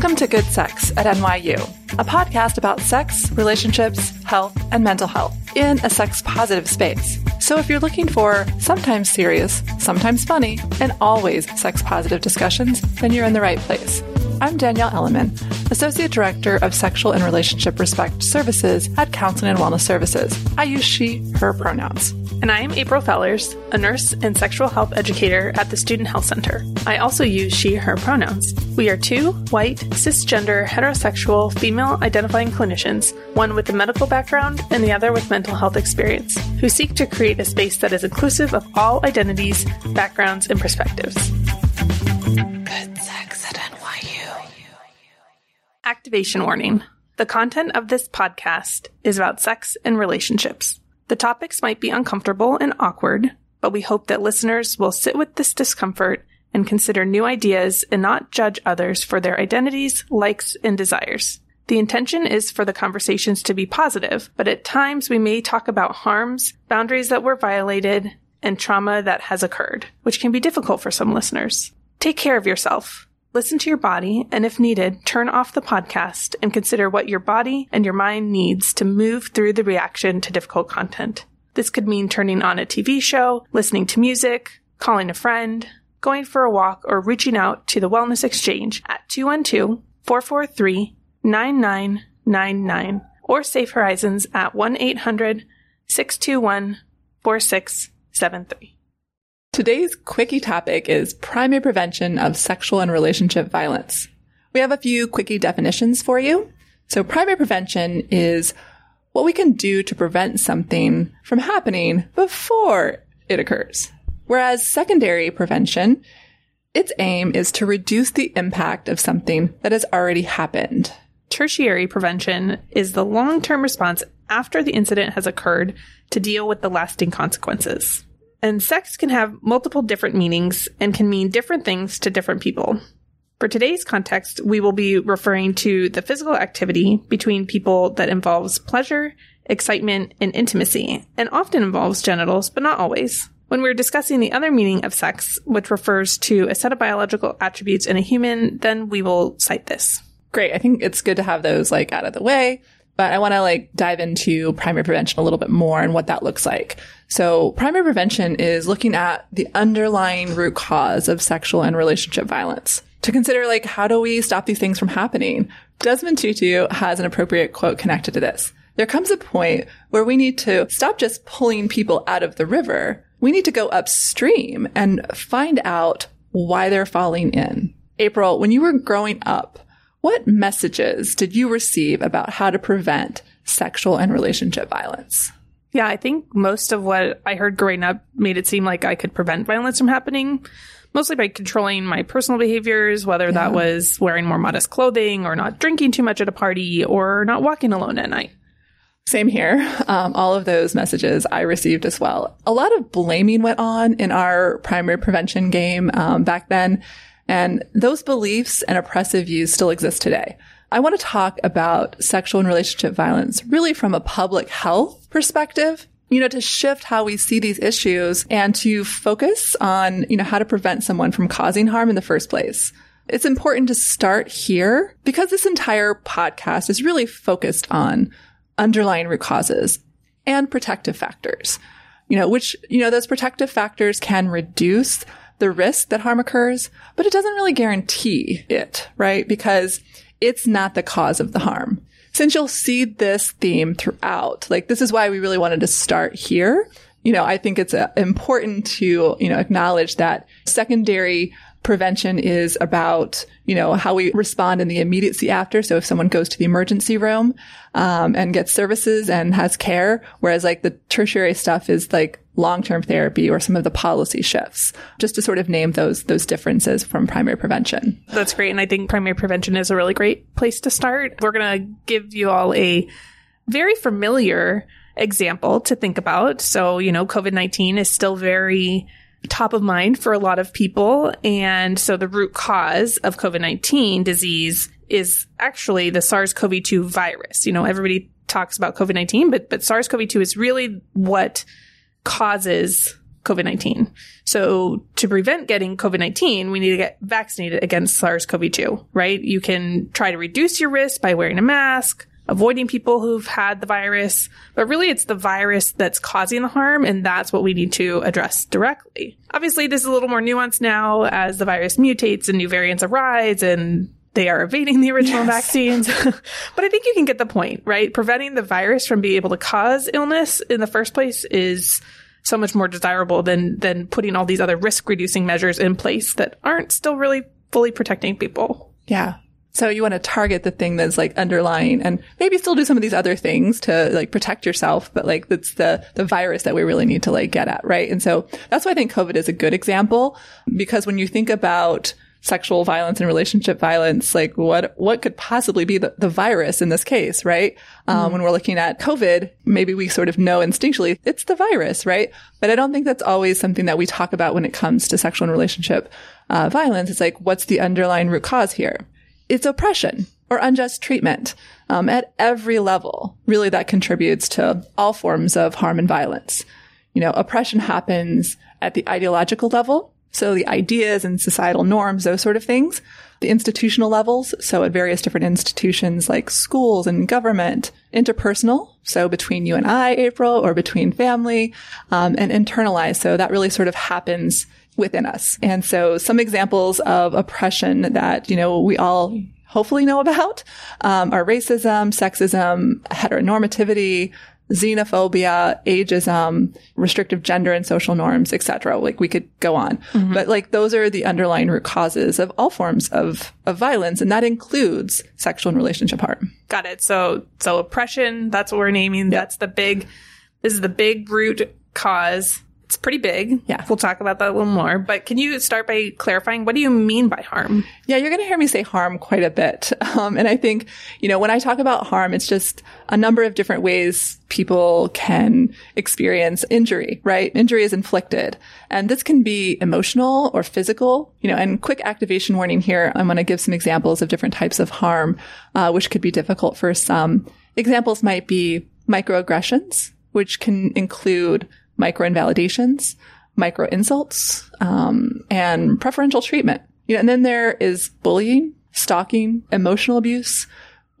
Welcome to Good Sex at NYU, a podcast about sex, relationships, health, and mental health in a sex positive space. So if you're looking for sometimes serious, sometimes funny, and always sex positive discussions, then you're in the right place. I'm Danielle Elliman, Associate Director of Sexual and Relationship Respect Services at Counseling and Wellness Services. I use she, her pronouns. And I am April Fellers, a nurse and sexual health educator at the Student Health Center. I also use she, her pronouns. We are two white, cisgender, heterosexual, female identifying clinicians, one with a medical background and the other with mental health experience, who seek to create a space that is inclusive of all identities, backgrounds, and perspectives. Activation warning. The content of this podcast is about sex and relationships. The topics might be uncomfortable and awkward, but we hope that listeners will sit with this discomfort and consider new ideas and not judge others for their identities, likes, and desires. The intention is for the conversations to be positive, but at times we may talk about harms, boundaries that were violated, and trauma that has occurred, which can be difficult for some listeners. Take care of yourself. Listen to your body, and if needed, turn off the podcast and consider what your body and your mind needs to move through the reaction to difficult content. This could mean turning on a TV show, listening to music, calling a friend, going for a walk, or reaching out to the Wellness Exchange at 212 443 9999 or Safe Horizons at 1 800 621 4673. Today's quickie topic is primary prevention of sexual and relationship violence. We have a few quickie definitions for you. So primary prevention is what we can do to prevent something from happening before it occurs. Whereas secondary prevention, its aim is to reduce the impact of something that has already happened. Tertiary prevention is the long term response after the incident has occurred to deal with the lasting consequences. And sex can have multiple different meanings and can mean different things to different people. For today's context, we will be referring to the physical activity between people that involves pleasure, excitement, and intimacy, and often involves genitals, but not always. When we're discussing the other meaning of sex, which refers to a set of biological attributes in a human, then we will cite this. Great. I think it's good to have those like out of the way but I want to like dive into primary prevention a little bit more and what that looks like. So primary prevention is looking at the underlying root cause of sexual and relationship violence to consider like how do we stop these things from happening? Desmond Tutu has an appropriate quote connected to this. There comes a point where we need to stop just pulling people out of the river. We need to go upstream and find out why they're falling in. April, when you were growing up, what messages did you receive about how to prevent sexual and relationship violence? Yeah, I think most of what I heard growing up made it seem like I could prevent violence from happening, mostly by controlling my personal behaviors, whether yeah. that was wearing more modest clothing or not drinking too much at a party or not walking alone at night. Same here. Um, all of those messages I received as well. A lot of blaming went on in our primary prevention game um, back then. And those beliefs and oppressive views still exist today. I want to talk about sexual and relationship violence really from a public health perspective you know, to shift how we see these issues and to focus on, you know, how to prevent someone from causing harm in the first place. It's important to start here because this entire podcast is really focused on underlying root causes and protective factors, you know, which, you know, those protective factors can reduce the risk that harm occurs, but it doesn't really guarantee it, right? Because it's not the cause of the harm. Since you'll see this theme throughout, like this is why we really wanted to start here. You know, I think it's uh, important to, you know, acknowledge that secondary prevention is about, you know, how we respond in the immediacy after. So if someone goes to the emergency room, um, and gets services and has care, whereas like the tertiary stuff is like long-term therapy or some of the policy shifts, just to sort of name those, those differences from primary prevention. That's great. And I think primary prevention is a really great place to start. We're going to give you all a very familiar example to think about. So, you know, COVID-19 is still very top of mind for a lot of people. And so the root cause of COVID-19 disease is actually the SARS-CoV-2 virus. You know, everybody talks about COVID-19, but, but SARS-CoV-2 is really what causes COVID 19. So to prevent getting COVID 19, we need to get vaccinated against SARS CoV 2, right? You can try to reduce your risk by wearing a mask, avoiding people who've had the virus, but really it's the virus that's causing the harm, and that's what we need to address directly. Obviously, this is a little more nuanced now as the virus mutates and new variants arise and they are evading the original yes. vaccines. but I think you can get the point, right? Preventing the virus from being able to cause illness in the first place is so much more desirable than than putting all these other risk reducing measures in place that aren't still really fully protecting people. Yeah. So you want to target the thing that's like underlying and maybe still do some of these other things to like protect yourself, but like that's the, the virus that we really need to like get at, right? And so that's why I think COVID is a good example because when you think about sexual violence and relationship violence, like what, what could possibly be the, the virus in this case, right? Um, mm. when we're looking at COVID, maybe we sort of know instinctually it's the virus, right? But I don't think that's always something that we talk about when it comes to sexual and relationship uh, violence. It's like, what's the underlying root cause here? It's oppression or unjust treatment um, at every level. Really, that contributes to all forms of harm and violence. You know, oppression happens at the ideological level so the ideas and societal norms, those sort of things. The institutional levels, so at various different institutions like schools and government, interpersonal, so between you and I, April, or between family, um, and internalized. So that really sort of happens within us. And so some examples of oppression that, you know, we all hopefully know about um, are racism, sexism, heteronormativity, xenophobia, ageism, restrictive gender and social norms, etc. Like we could go on. Mm-hmm. But like those are the underlying root causes of all forms of, of violence. And that includes sexual and relationship harm. Got it. So, so oppression, that's what we're naming. Yep. That's the big, this is the big root cause it's pretty big. Yeah. We'll talk about that a little more. But can you start by clarifying what do you mean by harm? Yeah, you're going to hear me say harm quite a bit. Um, and I think, you know, when I talk about harm, it's just a number of different ways people can experience injury, right? Injury is inflicted. And this can be emotional or physical, you know, and quick activation warning here. I'm going to give some examples of different types of harm, uh, which could be difficult for some. Examples might be microaggressions, which can include micro invalidations, micro insults, um, and preferential treatment. You know, and then there is bullying, stalking, emotional abuse,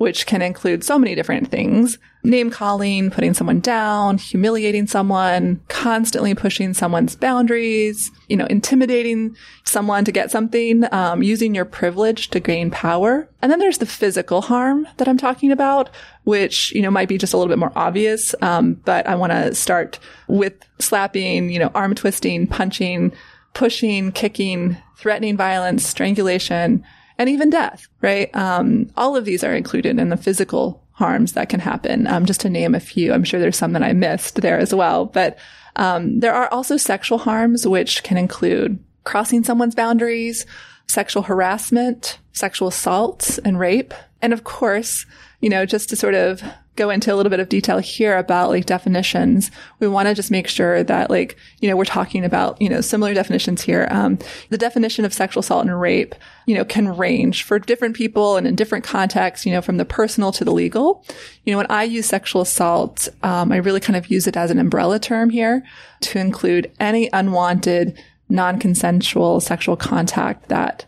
which can include so many different things. Name calling, putting someone down, humiliating someone, constantly pushing someone's boundaries, you know, intimidating someone to get something, um, using your privilege to gain power. And then there's the physical harm that I'm talking about, which, you know, might be just a little bit more obvious. Um, but I want to start with slapping, you know, arm twisting, punching, pushing, kicking, threatening violence, strangulation, and even death, right? Um, all of these are included in the physical harms that can happen. Um, just to name a few, I'm sure there's some that I missed there as well. But um, there are also sexual harms, which can include crossing someone's boundaries, sexual harassment, sexual assault, and rape. And of course, you know, just to sort of go into a little bit of detail here about like definitions. We want to just make sure that like, you know, we're talking about, you know, similar definitions here. Um, the definition of sexual assault and rape, you know, can range for different people and in different contexts, you know, from the personal to the legal. You know, when I use sexual assault, um, I really kind of use it as an umbrella term here to include any unwanted, non-consensual sexual contact that,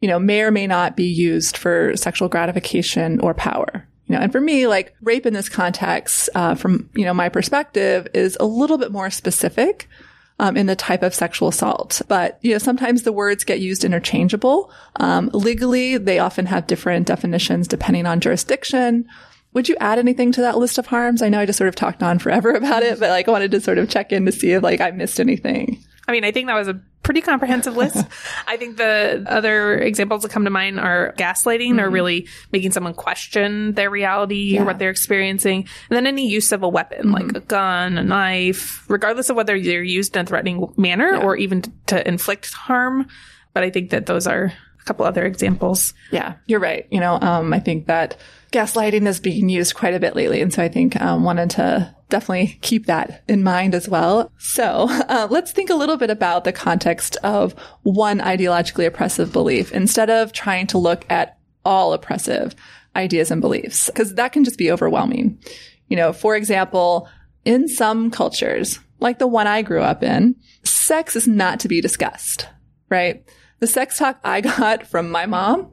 you know, may or may not be used for sexual gratification or power. Know, and for me, like rape in this context, uh, from, you know, my perspective is a little bit more specific. Um, in the type of sexual assault. But, you know, sometimes the words get used interchangeable. Um, legally, they often have different definitions depending on jurisdiction. Would you add anything to that list of harms? I know I just sort of talked on forever about it, but like I wanted to sort of check in to see if like I missed anything. I mean, I think that was a pretty comprehensive list. I think the other examples that come to mind are gaslighting mm-hmm. or really making someone question their reality yeah. or what they're experiencing. And then any use of a weapon, mm-hmm. like a gun, a knife, regardless of whether they're used in a threatening manner yeah. or even to inflict harm. But I think that those are a couple other examples. Yeah, you're right. You know, um, I think that gaslighting is being used quite a bit lately. And so I think um, wanted to definitely keep that in mind as well. So uh, let's think a little bit about the context of one ideologically oppressive belief instead of trying to look at all oppressive ideas and beliefs, because that can just be overwhelming. You know, for example, in some cultures, like the one I grew up in, sex is not to be discussed, right? The sex talk I got from my mom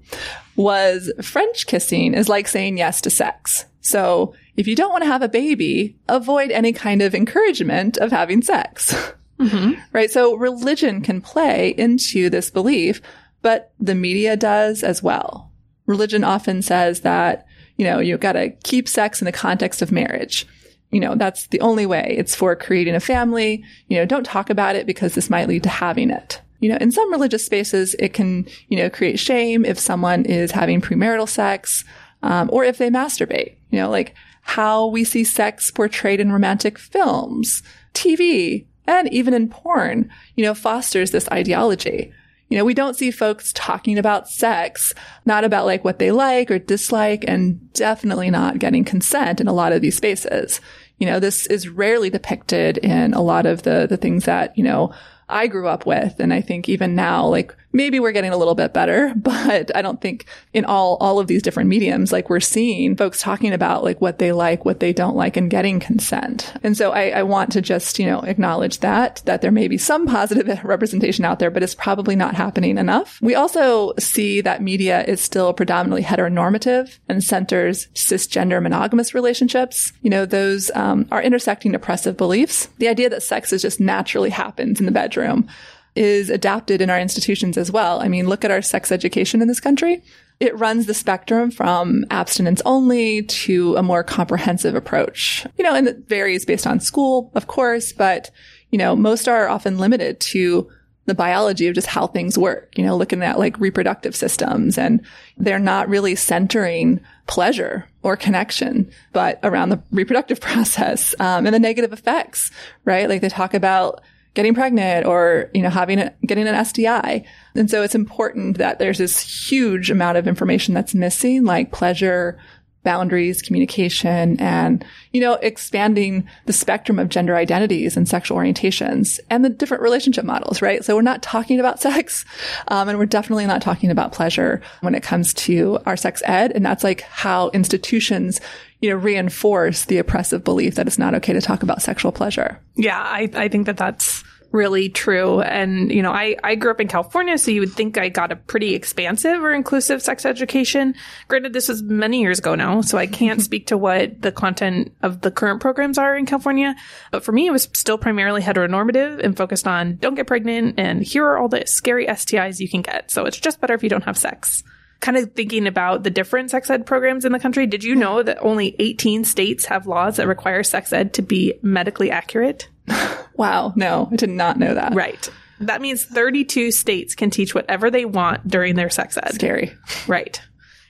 was French kissing is like saying yes to sex. So if you don't want to have a baby, avoid any kind of encouragement of having sex. Mm-hmm. Right. So religion can play into this belief, but the media does as well. Religion often says that, you know, you've got to keep sex in the context of marriage. You know, that's the only way. It's for creating a family. You know, don't talk about it because this might lead to having it. You know, in some religious spaces, it can, you know, create shame if someone is having premarital sex, um, or if they masturbate. You know, like how we see sex portrayed in romantic films, TV, and even in porn, you know, fosters this ideology. You know, we don't see folks talking about sex, not about like what they like or dislike, and definitely not getting consent in a lot of these spaces. You know, this is rarely depicted in a lot of the, the things that, you know, I grew up with. And I think even now, like maybe we're getting a little bit better, but I don't think in all, all of these different mediums, like we're seeing folks talking about like what they like, what they don't like and getting consent. And so I, I want to just, you know, acknowledge that, that there may be some positive representation out there, but it's probably not happening enough. We also see that media is still predominantly heteronormative and centers cisgender monogamous relationships. You know, those um, are intersecting oppressive beliefs. The idea that sex is just naturally happens in the bedroom is adapted in our institutions as well. I mean, look at our sex education in this country. It runs the spectrum from abstinence only to a more comprehensive approach. You know, and it varies based on school, of course, but, you know, most are often limited to the biology of just how things work, you know, looking at like reproductive systems and they're not really centering pleasure or connection, but around the reproductive process, um, and the negative effects, right? Like they talk about getting pregnant or, you know, having a, getting an STI. And so it's important that there's this huge amount of information that's missing, like pleasure, boundaries, communication, and, you know, expanding the spectrum of gender identities and sexual orientations and the different relationship models, right? So we're not talking about sex, um, and we're definitely not talking about pleasure when it comes to our sex ed. And that's like how institutions, you know, reinforce the oppressive belief that it's not okay to talk about sexual pleasure. Yeah, I, I think that that's really true. And, you know, I, I grew up in California, so you would think I got a pretty expansive or inclusive sex education. Granted, this was many years ago now, so I can't speak to what the content of the current programs are in California. But for me, it was still primarily heteronormative and focused on don't get pregnant and here are all the scary STIs you can get. So it's just better if you don't have sex kind of thinking about the different sex ed programs in the country, did you know that only 18 states have laws that require sex ed to be medically accurate? wow. No, I did not know that. Right. That means 32 states can teach whatever they want during their sex ed. Scary. Right.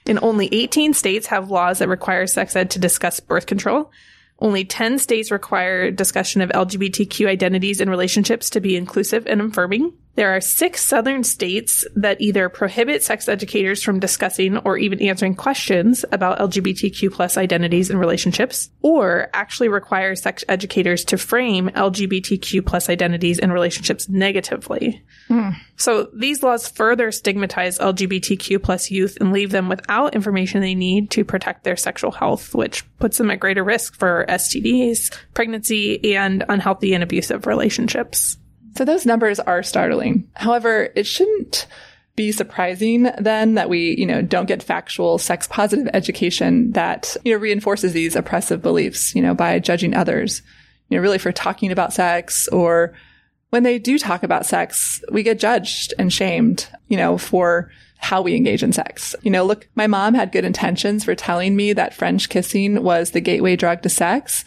And only 18 states have laws that require sex ed to discuss birth control. Only 10 states require discussion of LGBTQ identities and relationships to be inclusive and affirming. There are six southern states that either prohibit sex educators from discussing or even answering questions about LGBTQ plus identities and relationships, or actually require sex educators to frame LGBTQ plus identities and relationships negatively. Mm. So these laws further stigmatize LGBTQ plus youth and leave them without information they need to protect their sexual health, which puts them at greater risk for STDs, pregnancy, and unhealthy and abusive relationships. So those numbers are startling. However, it shouldn't be surprising then that we, you know, don't get factual sex positive education that, you know, reinforces these oppressive beliefs, you know, by judging others, you know, really for talking about sex or when they do talk about sex, we get judged and shamed, you know, for how we engage in sex. You know, look, my mom had good intentions for telling me that French kissing was the gateway drug to sex,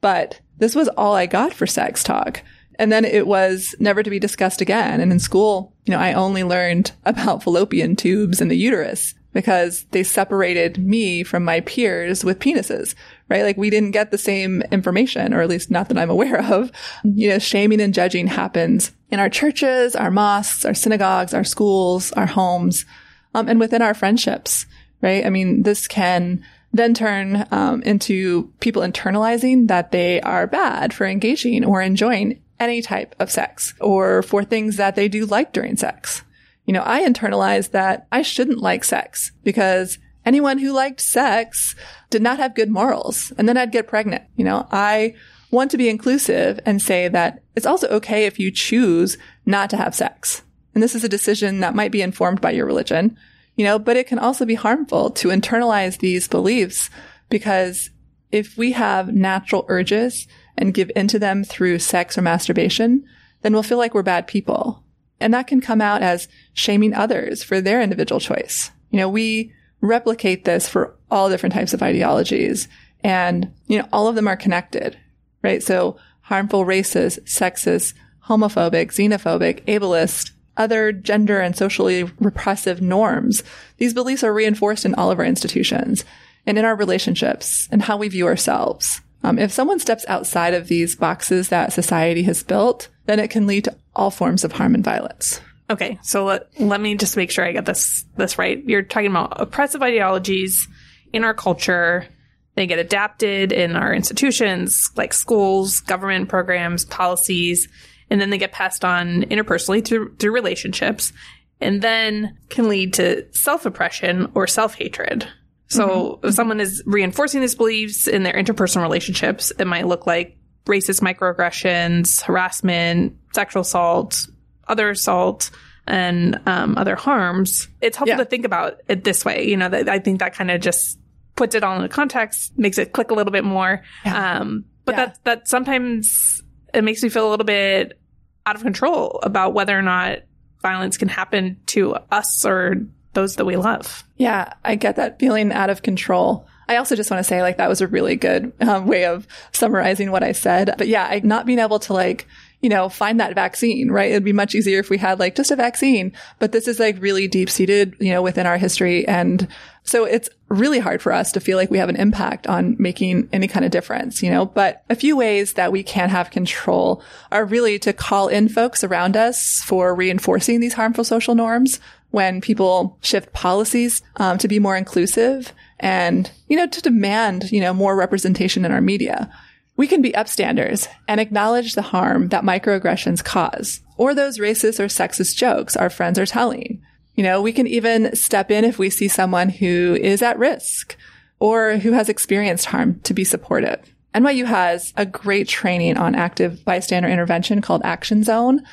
but this was all I got for sex talk. And then it was never to be discussed again. And in school, you know, I only learned about fallopian tubes and the uterus because they separated me from my peers with penises, right? Like we didn't get the same information, or at least not that I'm aware of. You know, shaming and judging happens in our churches, our mosques, our synagogues, our schools, our homes, um, and within our friendships, right? I mean, this can then turn um, into people internalizing that they are bad for engaging or enjoying any type of sex or for things that they do like during sex. You know, I internalized that I shouldn't like sex because anyone who liked sex did not have good morals and then I'd get pregnant. You know, I want to be inclusive and say that it's also okay if you choose not to have sex. And this is a decision that might be informed by your religion, you know, but it can also be harmful to internalize these beliefs because if we have natural urges and give into them through sex or masturbation, then we'll feel like we're bad people. And that can come out as shaming others for their individual choice. You know, we replicate this for all different types of ideologies and, you know, all of them are connected, right? So harmful racist, sexist, homophobic, xenophobic, ableist, other gender and socially repressive norms. These beliefs are reinforced in all of our institutions and in our relationships and how we view ourselves. Um, if someone steps outside of these boxes that society has built, then it can lead to all forms of harm and violence. Okay, so let, let me just make sure I get this this right. You're talking about oppressive ideologies in our culture. They get adapted in our institutions like schools, government programs, policies, and then they get passed on interpersonally through through relationships and then can lead to self-oppression or self-hatred. So mm-hmm. if someone is reinforcing these beliefs in their interpersonal relationships, it might look like racist microaggressions, harassment, sexual assault, other assault, and um, other harms. It's helpful yeah. to think about it this way. You know, that I think that kind of just puts it all into context, makes it click a little bit more. Yeah. Um, but yeah. that that sometimes it makes me feel a little bit out of control about whether or not violence can happen to us or those that we love. Yeah, I get that feeling out of control. I also just want to say like that was a really good um, way of summarizing what I said. But yeah, I, not being able to like, you know, find that vaccine, right? It'd be much easier if we had like just a vaccine, but this is like really deep seated, you know, within our history. And so it's really hard for us to feel like we have an impact on making any kind of difference, you know, but a few ways that we can have control are really to call in folks around us for reinforcing these harmful social norms when people shift policies um, to be more inclusive and, you know, to demand, you know, more representation in our media. We can be upstanders and acknowledge the harm that microaggressions cause or those racist or sexist jokes our friends are telling. You know, we can even step in if we see someone who is at risk or who has experienced harm to be supportive. NYU has a great training on active bystander intervention called Action Zone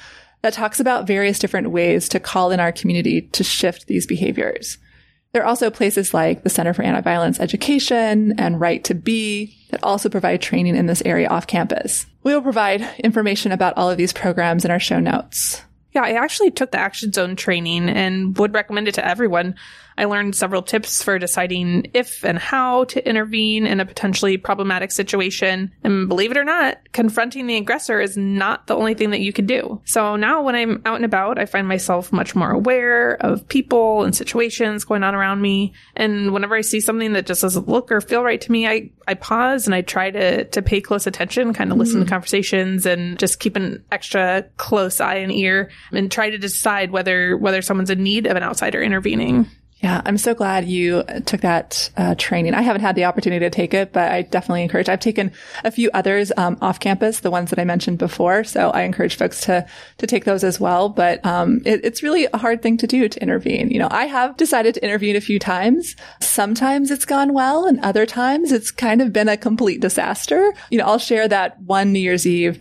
that talks about various different ways to call in our community to shift these behaviors. There are also places like the Center for Anti-Violence Education and Right to Be that also provide training in this area off campus. We will provide information about all of these programs in our show notes. Yeah, I actually took the Action Zone training and would recommend it to everyone. I learned several tips for deciding if and how to intervene in a potentially problematic situation. And believe it or not, confronting the aggressor is not the only thing that you can do. So now when I'm out and about, I find myself much more aware of people and situations going on around me. And whenever I see something that just doesn't look or feel right to me, I, I pause and I try to, to pay close attention, kind of listen mm-hmm. to conversations and just keep an extra close eye and ear and try to decide whether, whether someone's in need of an outsider intervening. Yeah, I'm so glad you took that uh, training. I haven't had the opportunity to take it, but I definitely encourage. I've taken a few others um, off campus, the ones that I mentioned before. So I encourage folks to to take those as well. But um, it, it's really a hard thing to do to intervene. You know, I have decided to intervene a few times. Sometimes it's gone well, and other times it's kind of been a complete disaster. You know, I'll share that one New Year's Eve.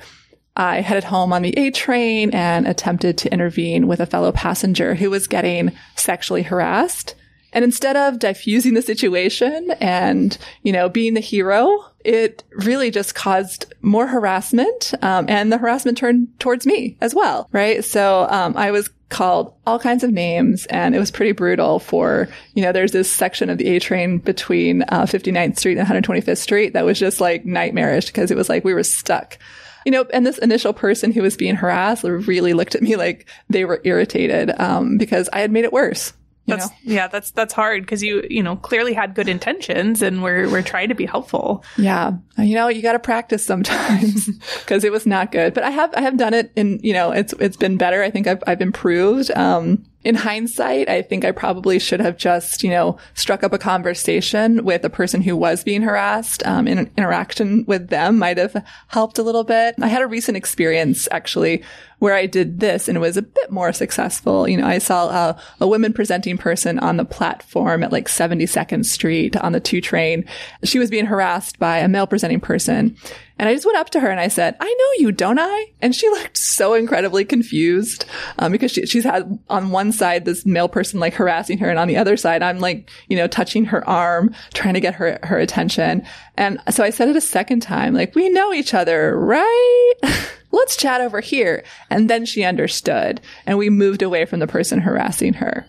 I headed home on the A train and attempted to intervene with a fellow passenger who was getting sexually harassed. And instead of diffusing the situation and, you know, being the hero, it really just caused more harassment. Um, and the harassment turned towards me as well. Right. So, um, I was called all kinds of names and it was pretty brutal for, you know, there's this section of the A train between uh, 59th Street and 125th Street that was just like nightmarish because it was like we were stuck you know, and this initial person who was being harassed really looked at me like they were irritated um, because I had made it worse. That's, know? yeah, that's that's hard because you you know clearly had good intentions and we're we're trying to be helpful. Yeah, you know you got to practice sometimes because it was not good. But I have I have done it and you know it's it's been better. I think I've I've improved. Um, in hindsight, I think I probably should have just, you know, struck up a conversation with a person who was being harassed. Um, in interaction with them might have helped a little bit. I had a recent experience actually where I did this and it was a bit more successful. You know, I saw a, a woman presenting person on the platform at like 72nd Street on the two train. She was being harassed by a male presenting person. And I just went up to her and I said, I know you, don't I? And she looked so incredibly confused um, because she, she's had on one side this male person like harassing her, and on the other side, I'm like, you know, touching her arm, trying to get her her attention. And so I said it a second time, like, we know each other, right? Let's chat over here. And then she understood, and we moved away from the person harassing her.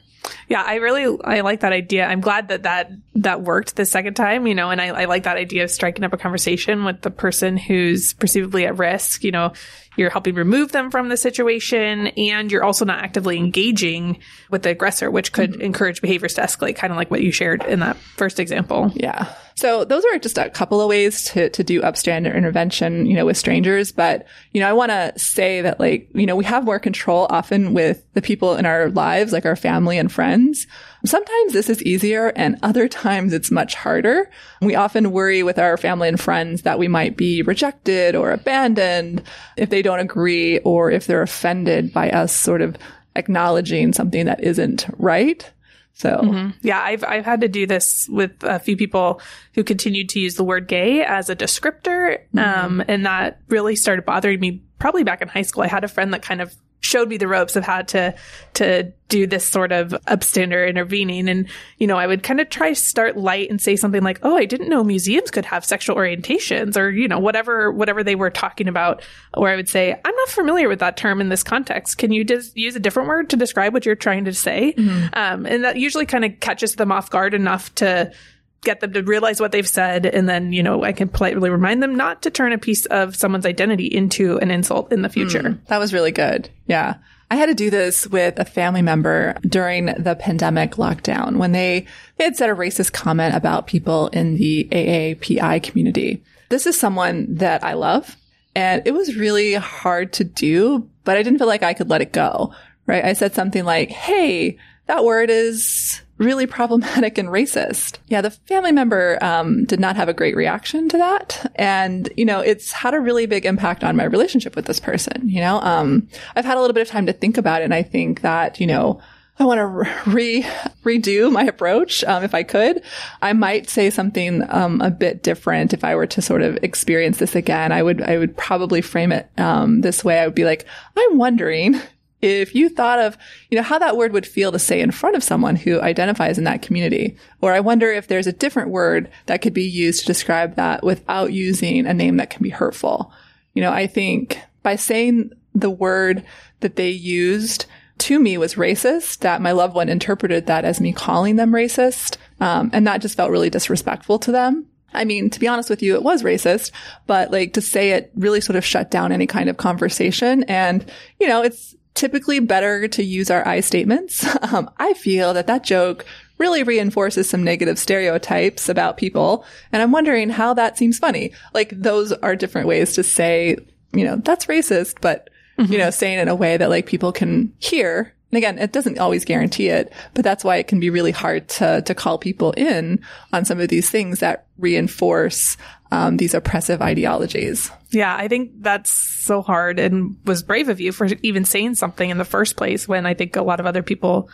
Yeah, I really I like that idea. I'm glad that that that worked the second time, you know, and I, I like that idea of striking up a conversation with the person who's perceivably at risk. You know, you're helping remove them from the situation, and you're also not actively engaging with the aggressor, which could mm-hmm. encourage behaviors to escalate, kind of like what you shared in that first example. Yeah. So those are just a couple of ways to, to do upstander intervention, you know, with strangers. But, you know, I want to say that like, you know, we have more control often with the people in our lives, like our family and friends. Sometimes this is easier and other times it's much harder. We often worry with our family and friends that we might be rejected or abandoned if they don't agree or if they're offended by us sort of acknowledging something that isn't right. So mm-hmm. yeah, I've I've had to do this with a few people who continued to use the word gay as a descriptor, mm-hmm. um, and that really started bothering me. Probably back in high school, I had a friend that kind of showed me the ropes of how to to do this sort of upstander intervening. And you know i would kind of try to start light and say something like oh i didn't know museums could have sexual orientations or you know whatever whatever they were talking about or i would say i'm not familiar with that term in this context. Can you just use a different word to describe what you're trying to say? Mm-hmm. um, and that usually kind of catches them off guard enough to get them to realize what they've said. And then, you know, I can politely remind them not to turn a piece of someone's identity into an insult in the future. Mm, that was really good. Yeah. I had to do this with a family member during the pandemic lockdown when they, they had said a racist comment about people in the AAPI community. This is someone that I love and it was really hard to do, but I didn't feel like I could let it go, right? I said something like, Hey, that word is really problematic and racist. Yeah, the family member um, did not have a great reaction to that, and you know, it's had a really big impact on my relationship with this person. You know, um, I've had a little bit of time to think about it, and I think that you know. I want to re redo my approach um, if I could. I might say something um, a bit different if I were to sort of experience this again. I would I would probably frame it um, this way. I would be like, I'm wondering if you thought of, you know, how that word would feel to say in front of someone who identifies in that community. Or I wonder if there's a different word that could be used to describe that without using a name that can be hurtful. You know, I think by saying the word that they used to me was racist, that my loved one interpreted that as me calling them racist. Um, and that just felt really disrespectful to them. I mean, to be honest with you, it was racist, but like to say it really sort of shut down any kind of conversation. And, you know, it's, typically better to use our I statements. Um, I feel that that joke really reinforces some negative stereotypes about people. And I'm wondering how that seems funny. Like those are different ways to say, you know, that's racist, but, mm-hmm. you know, saying in a way that like people can hear. And again, it doesn't always guarantee it, but that's why it can be really hard to, to call people in on some of these things that reinforce um, these oppressive ideologies. Yeah, I think that's so hard and was brave of you for even saying something in the first place when I think a lot of other people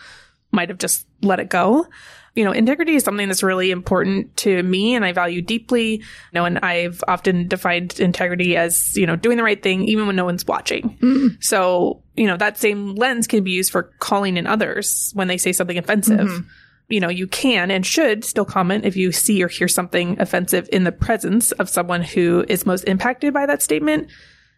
might have just let it go. You know, integrity is something that's really important to me and I value deeply. You know, and I've often defined integrity as, you know, doing the right thing even when no one's watching. Mm. So, you know, that same lens can be used for calling in others when they say something offensive. Mm-hmm you know, you can and should still comment if you see or hear something offensive in the presence of someone who is most impacted by that statement.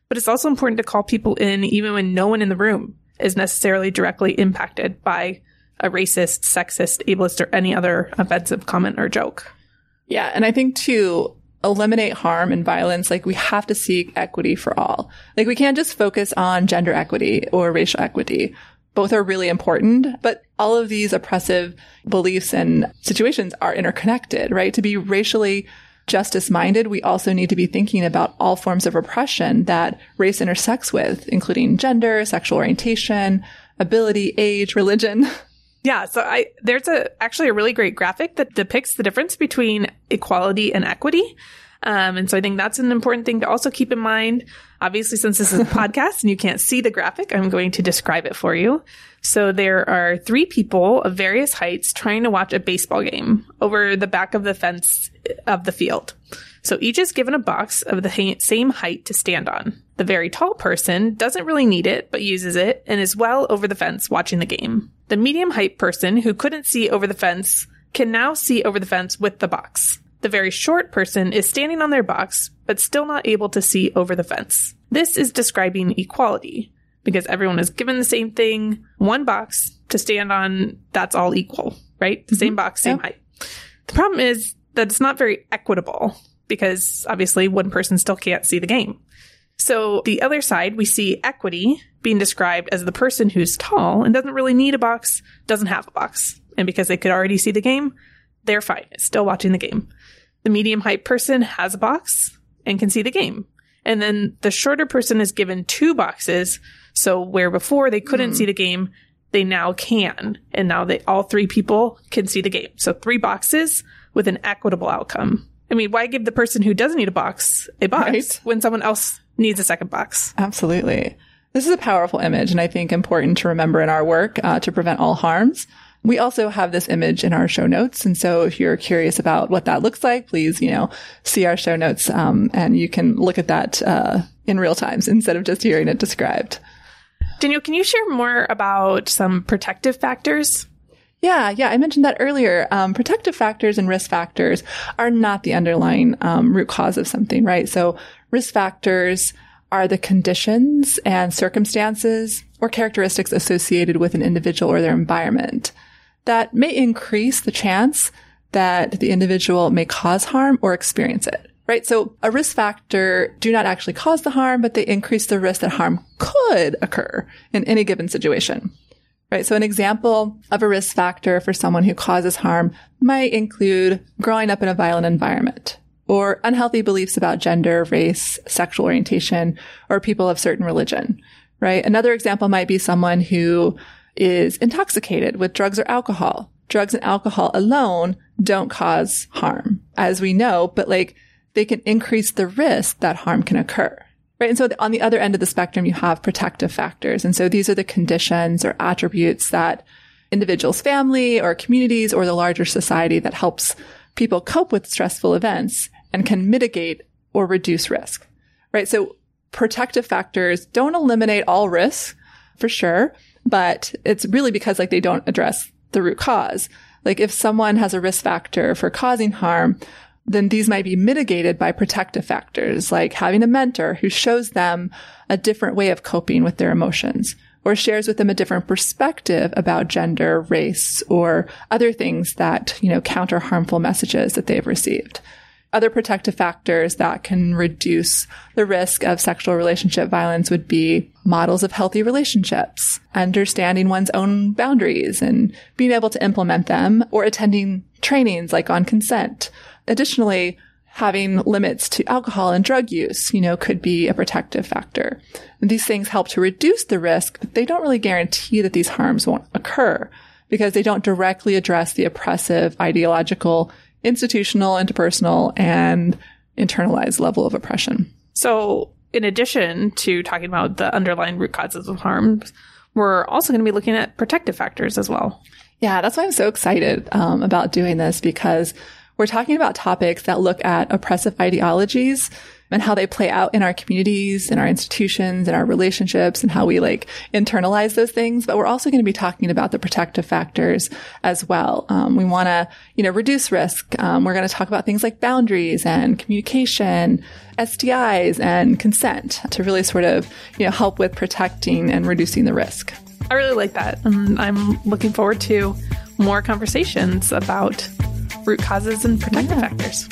But it's also important to call people in even when no one in the room is necessarily directly impacted by a racist, sexist, ableist, or any other offensive comment or joke. Yeah. And I think to eliminate harm and violence, like we have to seek equity for all. Like we can't just focus on gender equity or racial equity both are really important, but all of these oppressive beliefs and situations are interconnected, right? To be racially justice minded, we also need to be thinking about all forms of oppression that race intersects with, including gender, sexual orientation, ability, age, religion. Yeah, so I there's a actually a really great graphic that depicts the difference between equality and equity. Um, and so I think that's an important thing to also keep in mind. Obviously, since this is a podcast and you can't see the graphic, I'm going to describe it for you. So there are three people of various heights trying to watch a baseball game. Over the back of the fence of the field. So each is given a box of the same height to stand on. The very tall person doesn't really need it, but uses it and is well over the fence watching the game. The medium height person who couldn't see over the fence can now see over the fence with the box. The very short person is standing on their box, but still not able to see over the fence. This is describing equality because everyone is given the same thing, one box to stand on, that's all equal, right? The mm-hmm. same box, same height. The problem is that it's not very equitable because obviously one person still can't see the game. So the other side, we see equity being described as the person who's tall and doesn't really need a box, doesn't have a box. And because they could already see the game, they're fine, still watching the game. The medium height person has a box and can see the game. And then the shorter person is given two boxes. So where before they couldn't mm. see the game, they now can. And now they, all three people can see the game. So three boxes with an equitable outcome. I mean, why give the person who doesn't need a box a box right? when someone else needs a second box? Absolutely. This is a powerful image and I think important to remember in our work uh, to prevent all harms. We also have this image in our show notes. And so if you're curious about what that looks like, please, you know, see our show notes. Um, and you can look at that, uh, in real times instead of just hearing it described. Danielle, can you share more about some protective factors yeah, yeah, I mentioned that earlier. Um, protective factors and risk factors are not the underlying um, root cause of something, right? So risk factors are the conditions and circumstances or characteristics associated with an individual or their environment that may increase the chance that the individual may cause harm or experience it. Right. So a risk factor do not actually cause the harm, but they increase the risk that harm could occur in any given situation right? So an example of a risk factor for someone who causes harm might include growing up in a violent environment or unhealthy beliefs about gender, race, sexual orientation, or people of certain religion, right? Another example might be someone who is intoxicated with drugs or alcohol. Drugs and alcohol alone don't cause harm, as we know, but like they can increase the risk that harm can occur. Right. And so on the other end of the spectrum, you have protective factors. And so these are the conditions or attributes that individuals, family or communities or the larger society that helps people cope with stressful events and can mitigate or reduce risk. Right. So protective factors don't eliminate all risk for sure, but it's really because like they don't address the root cause. Like if someone has a risk factor for causing harm, then these might be mitigated by protective factors like having a mentor who shows them a different way of coping with their emotions or shares with them a different perspective about gender, race, or other things that, you know, counter harmful messages that they've received. Other protective factors that can reduce the risk of sexual relationship violence would be models of healthy relationships, understanding one's own boundaries and being able to implement them or attending trainings like on consent Additionally, having limits to alcohol and drug use, you know, could be a protective factor. And these things help to reduce the risk, but they don't really guarantee that these harms won't occur because they don't directly address the oppressive ideological, institutional, interpersonal, and internalized level of oppression. So, in addition to talking about the underlying root causes of harms, we're also going to be looking at protective factors as well. Yeah, that's why I'm so excited um, about doing this because we're talking about topics that look at oppressive ideologies and how they play out in our communities, in our institutions, in our relationships, and how we like internalize those things. But we're also going to be talking about the protective factors as well. Um, we want to, you know, reduce risk. Um, we're going to talk about things like boundaries and communication, STIs, and consent to really sort of, you know, help with protecting and reducing the risk. I really like that. And I'm looking forward to more conversations about root causes and protective yeah. factors.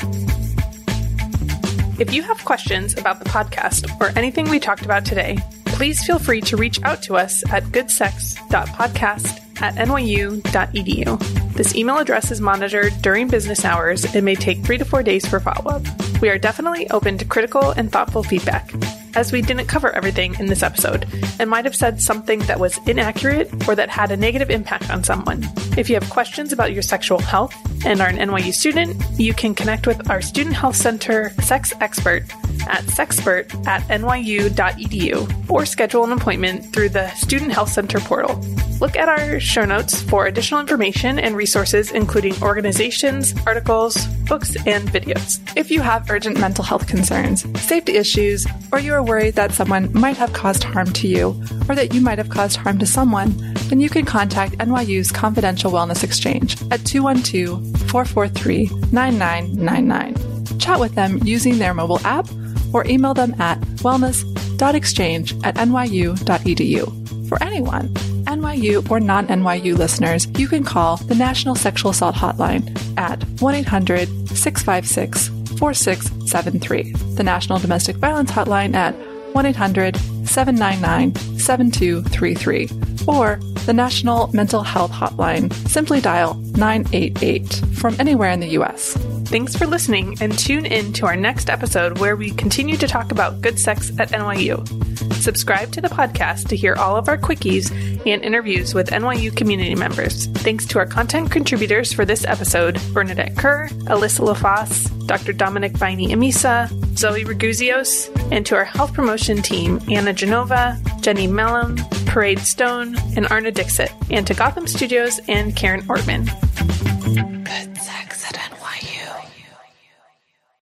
If you have questions about the podcast or anything we talked about today, please feel free to reach out to us at goodsex.podcast at nyu.edu. This email address is monitored during business hours and may take three to four days for follow up. We are definitely open to critical and thoughtful feedback as we didn't cover everything in this episode and might have said something that was inaccurate or that had a negative impact on someone. If you have questions about your sexual health and are an NYU student, you can connect with our Student Health Center sex expert, at sexpert at nyu.edu or schedule an appointment through the Student Health Center portal. Look at our show notes for additional information and resources, including organizations, articles, books, and videos. If you have urgent mental health concerns, safety issues, or you are worried that someone might have caused harm to you, or that you might have caused harm to someone, then you can contact NYU's Confidential Wellness Exchange at 212 443 9999. Chat with them using their mobile app or email them at wellness.exchange at nyu.edu. For anyone, NYU or non NYU listeners, you can call the National Sexual Assault Hotline at 1 800 656 4673, the National Domestic Violence Hotline at 1 800 799 7233, or the National Mental Health Hotline. Simply dial 988 from anywhere in the U.S. Thanks for listening and tune in to our next episode where we continue to talk about good sex at NYU. Subscribe to the podcast to hear all of our quickies and interviews with NYU community members. Thanks to our content contributors for this episode Bernadette Kerr, Alyssa LaFosse, Dr. Dominic Viney Amisa, Zoe Raguzios, and to our health promotion team Anna Genova, Jenny Mellon, Parade Stone, and Arna Dixit, and to Gotham Studios and Karen Ortman.